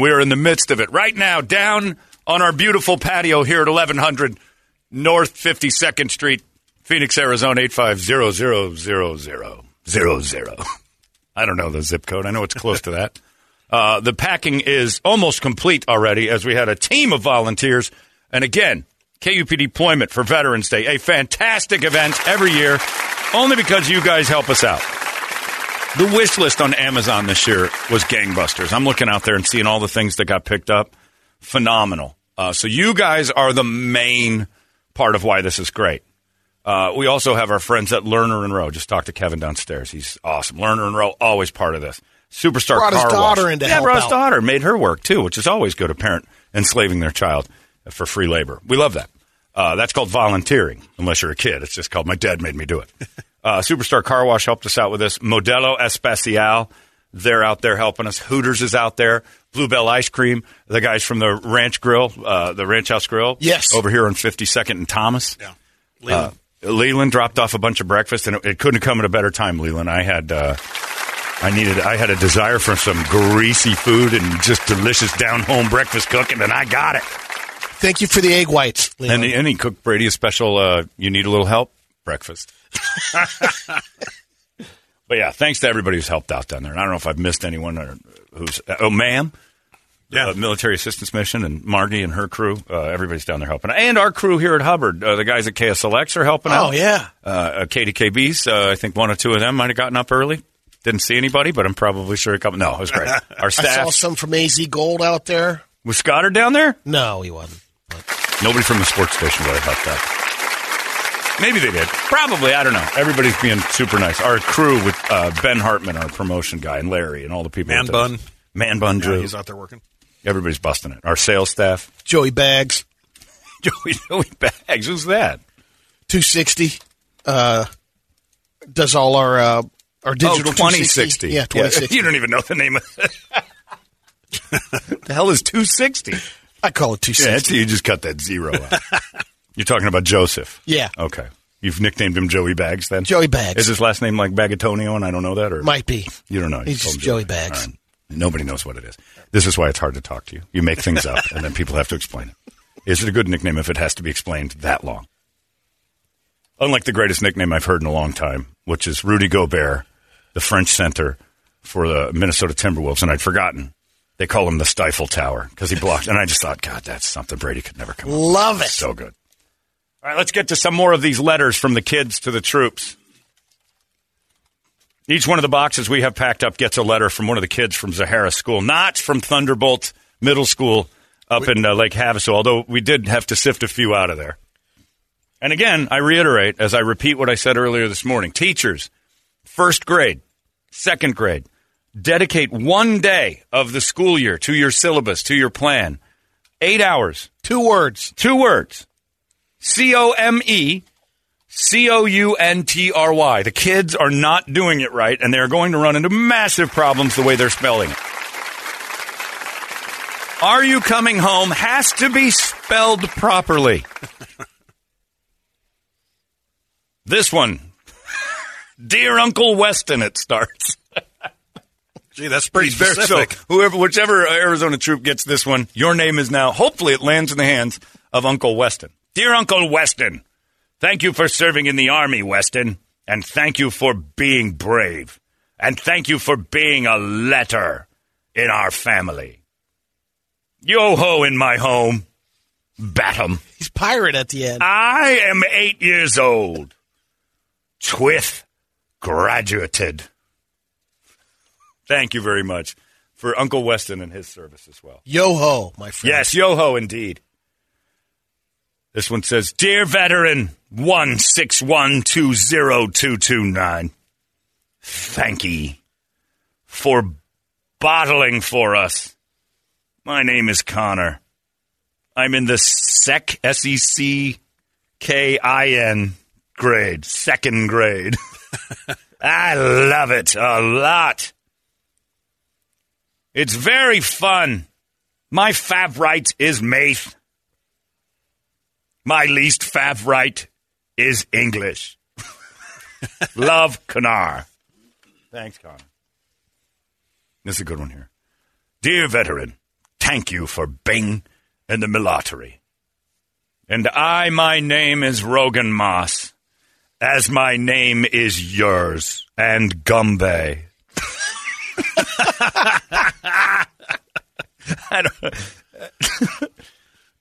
We are in the midst of it right now, down on our beautiful patio here at 1100 North 52nd Street, Phoenix, Arizona 850000000. I don't know the zip code. I know it's close to that. Uh, the packing is almost complete already as we had a team of volunteers. And again, KUP deployment for Veterans Day, a fantastic event every year, only because you guys help us out. The wish list on Amazon this year was gangbusters. I'm looking out there and seeing all the things that got picked up. Phenomenal. Uh, so you guys are the main part of why this is great. Uh, we also have our friends at Lerner and Rowe. Just talked to Kevin downstairs. He's awesome. Lerner and Rowe, always part of this. Superstar Brought his daughter wash. in to yeah, help brought his out. daughter. Made her work too, which is always good. A parent enslaving their child for free labor. We love that. Uh, that's called volunteering, unless you're a kid. It's just called my dad made me do it. Uh, Superstar Car Wash helped us out with this. Modelo Especial, they're out there helping us. Hooters is out there. Bluebell Ice Cream, the guys from the Ranch Grill, uh, the Ranch House Grill. Yes. Over here on 52nd and Thomas. Yeah. Uh, Leland dropped off a bunch of breakfast, and it, it couldn't have come at a better time, Leland. I had. Uh, I needed. I had a desire for some greasy food and just delicious down home breakfast cooking, and I got it. Thank you for the egg whites. Leland. And, and he cooked Brady a special. Uh, you need a little help breakfast. but yeah, thanks to everybody who's helped out down there. And I don't know if I've missed anyone or who's. Oh, ma'am. Yeah. Uh, military assistance mission and Margie and her crew. Uh, everybody's down there helping, and our crew here at Hubbard. Uh, the guys at KSLX are helping out. oh yeah. Uh, uh, KDKBs, uh, I think one or two of them might have gotten up early. Didn't see anybody, but I'm probably sure a couple. No, it was great. Our staff. I saw some from AZ Gold out there. was Scotter down there. No, he wasn't. Nobody from the sports station really helped out. Maybe they did. Probably. I don't know. Everybody's being super nice. Our crew with uh, Ben Hartman, our promotion guy, and Larry, and all the people. Man Bun. Man Bun Yeah, Drew. he's out there working. Everybody's busting it. Our sales staff. Joey Bags, Joey, Joey Bags. Who's that? two sixty. Uh, does all our uh, our digital oh, 2060. Yeah, twenty sixty. you don't even know the name of it. the hell is 260? I call it two Yeah, you just cut that zero out. You're talking about Joseph. Yeah. Okay. You've nicknamed him Joey Bags then? Joey Bags. Is his last name like Bagatonio and I don't know that? or Might be. You don't know. You He's just him Joey Bags. Right. Nobody knows what it is. This is why it's hard to talk to you. You make things up and then people have to explain it. Is it a good nickname if it has to be explained that long? Unlike the greatest nickname I've heard in a long time, which is Rudy Gobert, the French center for the Minnesota Timberwolves, and I'd forgotten. They call him the Stifle Tower because he blocked. And I just thought, God, that's something Brady could never come up with. Love it. So good. All right, let's get to some more of these letters from the kids to the troops. Each one of the boxes we have packed up gets a letter from one of the kids from Zaharis School, not from Thunderbolt Middle School up in uh, Lake Havasu, although we did have to sift a few out of there. And again, I reiterate, as I repeat what I said earlier this morning teachers, first grade, second grade, dedicate one day of the school year to your syllabus, to your plan. Eight hours, Two words. Two words. C O M E C O U N T R Y. The kids are not doing it right, and they're going to run into massive problems the way they're spelling it. Are you coming home has to be spelled properly. this one. Dear Uncle Weston, it starts. Gee, that's pretty specific. So whoever, whichever Arizona troop gets this one, your name is now. Hopefully, it lands in the hands of Uncle Weston. Dear Uncle Weston, thank you for serving in the army, Weston, and thank you for being brave, and thank you for being a letter in our family. Yo ho in my home, Batum. He's pirate at the end. I am eight years old. Twith graduated. Thank you very much for Uncle Weston and his service as well. Yo ho, my friend. Yes, yo ho, indeed. This one says, Dear veteran, 161202229, thank ye for bottling for us. My name is Connor. I'm in the SEC, S E C K I N grade, second grade. I love it a lot. It's very fun. My favorite is math. My least favorite is English. Love Connor. Thanks, Connor. This is a good one here. Dear veteran, thank you for Bing and the military. And I, my name is Rogan Moss, as my name is yours and Gumby. I don't-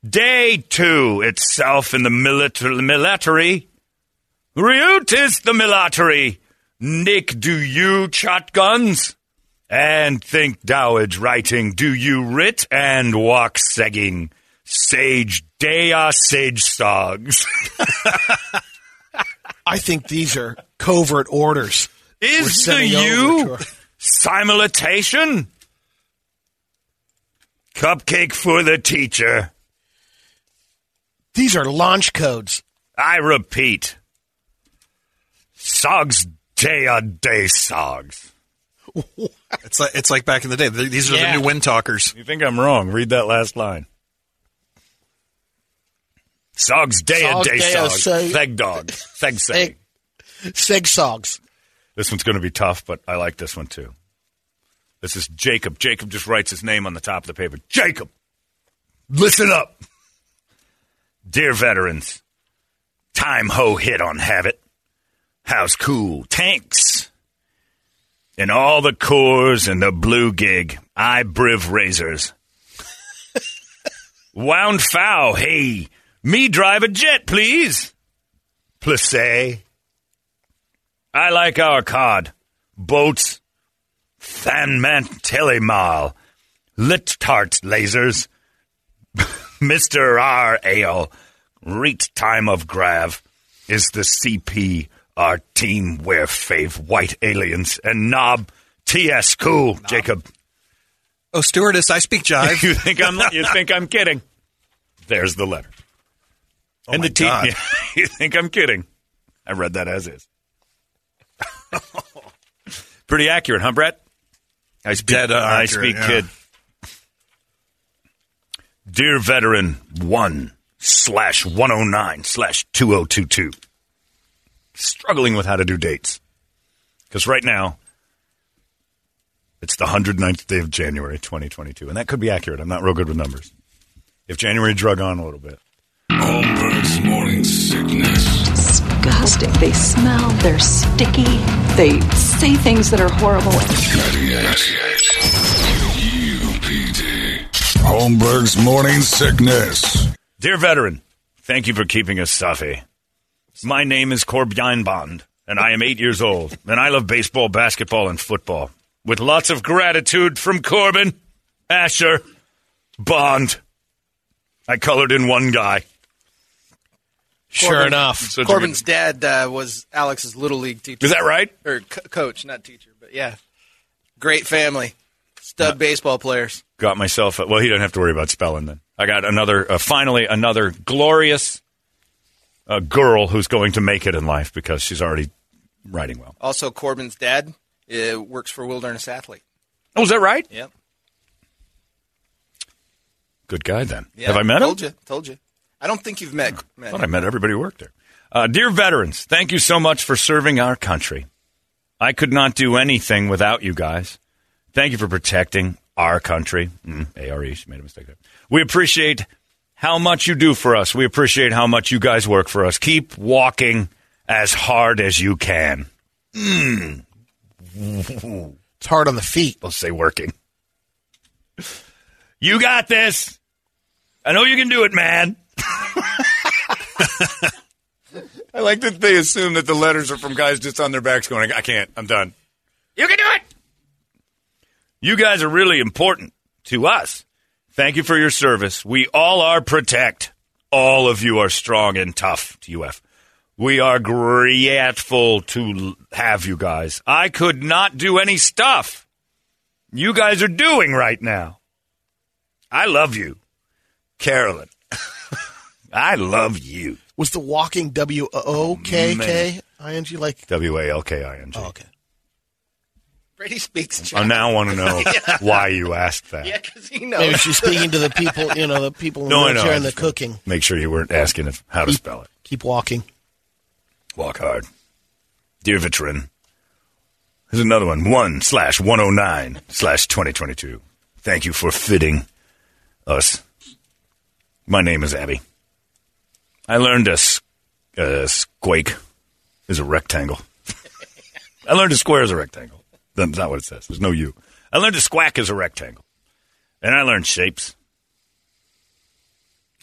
Day two itself in the military. military. Ryut is the military. Nick, do you shotguns? And think Dowage writing, do you writ and walk segging? Sage dea sage sogs. I think these are covert orders. Is the you simultation? Cupcake for the teacher. These are launch codes. I repeat. Sogs day a day sogs. It's like it's like back in the day. These are Yeah. the new wind talkers. You think I'm wrong? Read that last line. Sogs dea Sogs de dea sogs. say- Theg dog. Theg say. Seg, seg sogs. This one's going to be tough, but I like this one too. This is Jacob. Jacob just writes his name on the top of the paper. Jacob, listen up. Dear veterans, time ho hit on Habit. How's cool? Tanks. And all the cores and the blue gig. I briv razors. Wound foul. Hey, me drive a jet, please. Plissé. I like our cod. Boats. Thanman telemal. Lit tart lasers. Mr. R. Ale. Reet time of grav. Is the CP. Our team wear fave white aliens. And knob. TS cool, Jacob. Oh, stewardess, I speak jive. you think I'm you think I'm kidding? There's the letter. Oh and my the team God. you think I'm kidding. I read that as is. Pretty accurate, huh, Brett? I speak, Dead, I accurate, speak yeah. kid. Dear veteran one slash one oh nine slash two oh two two. Struggling with how to do dates. Because right now it's the 109th day of January 2022. And that could be accurate. I'm not real good with numbers. If January drug on a little bit. Holmberg's morning sickness. disgusting. They smell, they're sticky, they say things that are horrible. 98 UPD. Holmberg's morning sickness. Dear veteran, thank you for keeping us stuffy. My name is Corbin Bond, and I am eight years old, and I love baseball, basketball, and football. With lots of gratitude from Corbin, Asher, Bond. I colored in one guy. Sure Corbin- enough. So Corbin's dad uh, was Alex's little league teacher. Is that right? Or co- coach, not teacher, but yeah. Great family. Stud baseball players. Got myself. A, well, he doesn't have to worry about spelling then. I got another. Uh, finally, another glorious uh, girl who's going to make it in life because she's already writing well. Also, Corbin's dad uh, works for Wilderness Athlete. Oh, is that right? Yep. Good guy then. Yeah, Have I met him? Told you. Told you. I don't think you've met. met I thought him. I met everybody who worked there. Uh, dear veterans, thank you so much for serving our country. I could not do anything without you guys. Thank you for protecting our country. Mm, ARE, she made a mistake there. We appreciate how much you do for us. We appreciate how much you guys work for us. Keep walking as hard as you can. It's hard on the feet. Let's say working. You got this. I know you can do it, man. I like that they assume that the letters are from guys just on their backs going, I can't, I'm done. You can do it. You guys are really important to us. Thank you for your service. We all are protect. all of you are strong and tough to UF. We are grateful to have you guys. I could not do any stuff you guys are doing right now. I love you, Carolyn. I love you. Was the walking W O K K I N G like? W A L K I N G. Oh, okay. Brady speaks. Oh, I now want to know why you asked that. Yeah, because he knows. Maybe she's speaking to the people, you know, the people in the No, I know. wheelchair I and the cooking. Make sure you weren't asking if, how to spell it. Keep walking. Walk hard. Dear veteran. Here's another one. One slash 109 slash 2022. Thank you for fitting us. My name is Abby. I learned a squake is a rectangle. I learned a square is a rectangle. That's not what it says. There's no U. I learned a squack is a rectangle. And I learned shapes.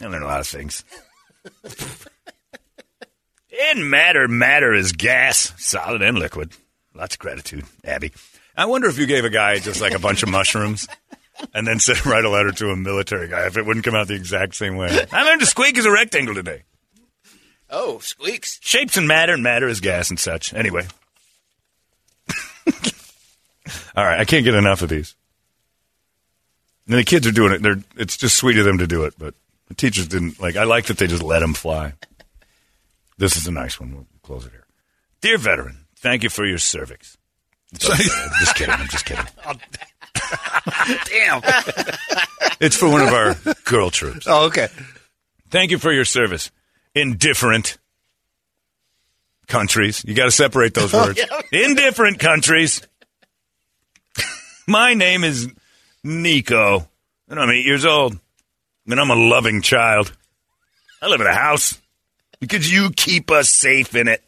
I learned a lot of things. In matter, matter is gas, solid and liquid. Lots of gratitude, Abby. I wonder if you gave a guy just like a bunch of mushrooms and then said write a letter to a military guy if it wouldn't come out the exact same way. I learned to squeak is a rectangle today. oh, squeaks. Shapes and matter, and matter is gas and such. Anyway. All right, I can't get enough of these. And the kids are doing it. They're, it's just sweet of them to do it, but the teachers didn't like. I like that they just let them fly. This is a nice one. We'll close it here. Dear veteran, thank you for your cervix. I'm just kidding. I'm just kidding. Oh, damn. It's for one of our girl troops. Oh, okay. Thank you for your service in different countries. You got to separate those oh, words. In different countries. My name is Nico, and I'm eight years old, and I'm a loving child. I live in a house because you keep us safe in it.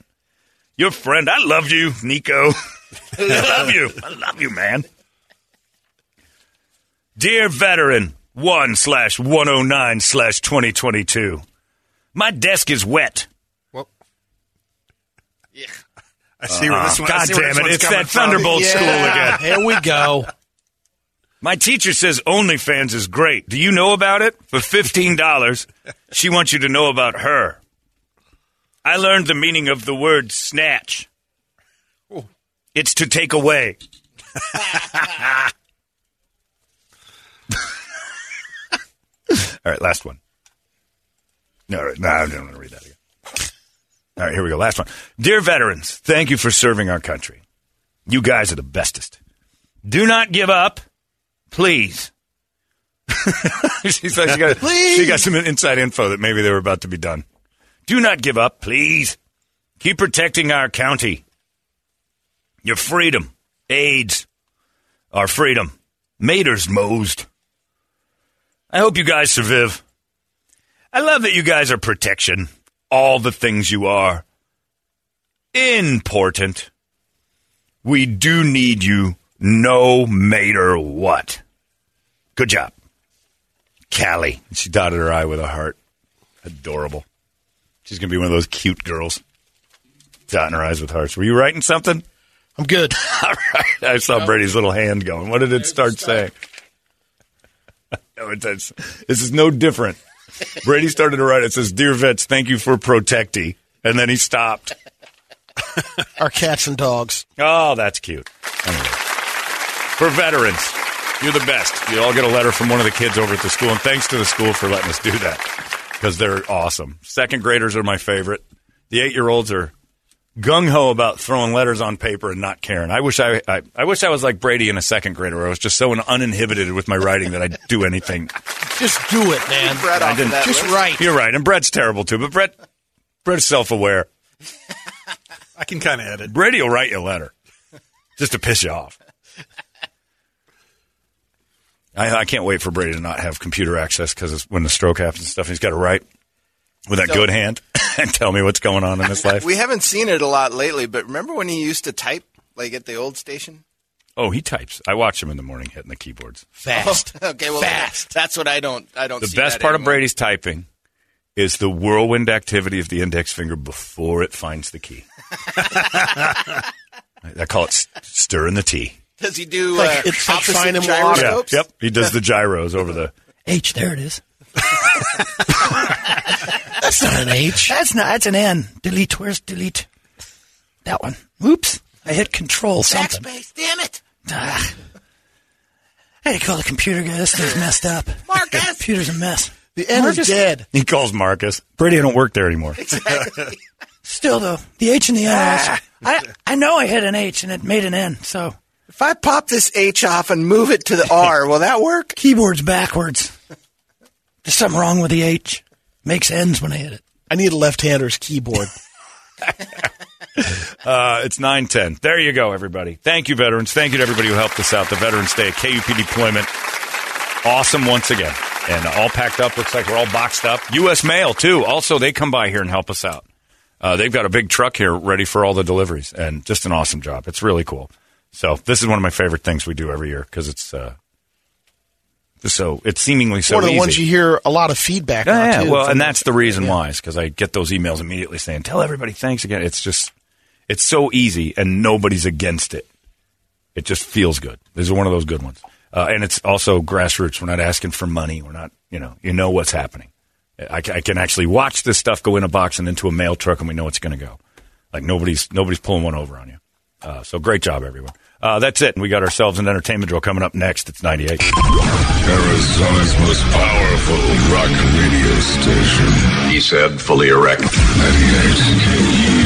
Your friend, I love you, Nico. I love you. I love you, man. Dear veteran, 1 slash 109 slash 2022. My desk is wet. I see where this uh-huh. one. God damn this it. It's that from. Thunderbolt school again. Here we go. My teacher says OnlyFans is great. Do you know about it? For $15, she wants you to know about her. I learned the meaning of the word snatch. It's to take away. All right, last one. All right, no, I don't want to read that again. All right, here we go. Last one. Dear veterans, thank you for serving our country. You guys are the bestest. Do not give up, please. She's like, she, got, she got some inside info that maybe they were about to be done. Do not give up, please. Keep protecting our county. Your freedom. AIDS. Our freedom. Maters Mosed. I hope you guys survive. I love that you guys are protection. All the things you are. Important. We do need you no matter what. Good job. Callie. She dotted her eye with a heart. Adorable. She's going to be one of those cute girls. Dotting her eyes with hearts. Were you writing something? I'm good. All right. I saw Brady's little hand going. What did it start saying? no, it does. This is no different. Brady started to write. It says, "Dear vets, thank you for protecting," and then he stopped. Our cats and dogs. Oh, that's cute. Anyway. For veterans, you're the best. You all get a letter from one of the kids over at the school, and thanks to the school for letting us do that because they're awesome. Second graders are my favorite. The eight year olds are gung ho about throwing letters on paper and not caring. I wish I, I, I wish I was like Brady in a second grader, where I was just so uninhibited with my writing that I'd do anything. Just do it, man. Brett I off of didn't- that Just list. right. You're right, and Brett's terrible too, but Brett, Brett's self aware. I can kind of edit. Brady will write you a letter just to piss you off. I, I can't wait for Brady to not have computer access because when the stroke happens and stuff, he's got to write with that So- good hand and tell me what's going on in his life. We haven't seen it a lot lately, but remember when he used to type like at the old station? oh, he types. I watch him in the morning hitting the keyboards. Fast. Okay, well Fast. that's what I don't. I don't. The see best that part of. Brady's typing is the whirlwind activity of the index finger before it finds the key. I call it s- stirring the tea. Does he do Like, uh, it's like opposite finding water. Yeah, yep. He does the gyros over the. H, there it is. That's not an H. That's not. That's an N. Delete. Where's delete? That one. Oops. I hit control something. Backspace, damn it. Ah. I had to call the computer guy. This thing's messed up. Marcus! The computer's a mess. The N Marcus? is dead. He calls Marcus. Brady I don't work there anymore. Exactly. Still though, the H and the N. are- I I know I hit an H and it made an N. So if I pop this H off and move it to the R, will that work? keyboard's backwards. There's something wrong with the H. Makes ends when I hit it. I need a left-hander's keyboard. Uh, it's 910. There you go, everybody. Thank you, veterans. Thank you to everybody who helped us out. The Veterans Day KUP deployment. Awesome once again. And all packed up. Looks like we're all boxed up. U.S. Mail, too. Also, they come by here and help us out. Uh, they've got a big truck here ready for all the deliveries and just an awesome job. It's really cool. So this is one of my favorite things we do every year because it's uh, so it's seemingly so One of the easy. ones you hear a lot of feedback Yeah, on, yeah. well, and that's the reason why is because I get those emails immediately saying, "Tell everybody thanks again." It's just, it's so easy, and nobody's against it. It just feels good. This is one of those good ones, uh, and it's also grassroots. We're not asking for money. We're not, you know, you know what's happening. I, I can actually watch this stuff go in a box and into a mail truck, and we know it's going to go. Like nobody's nobody's pulling one over on you. Uh, so great job, everyone. Uh, that's it. And We got ourselves an entertainment drill coming up next. It's ninety eight. Arizona's most powerful rock radio station. He said, fully erect. 98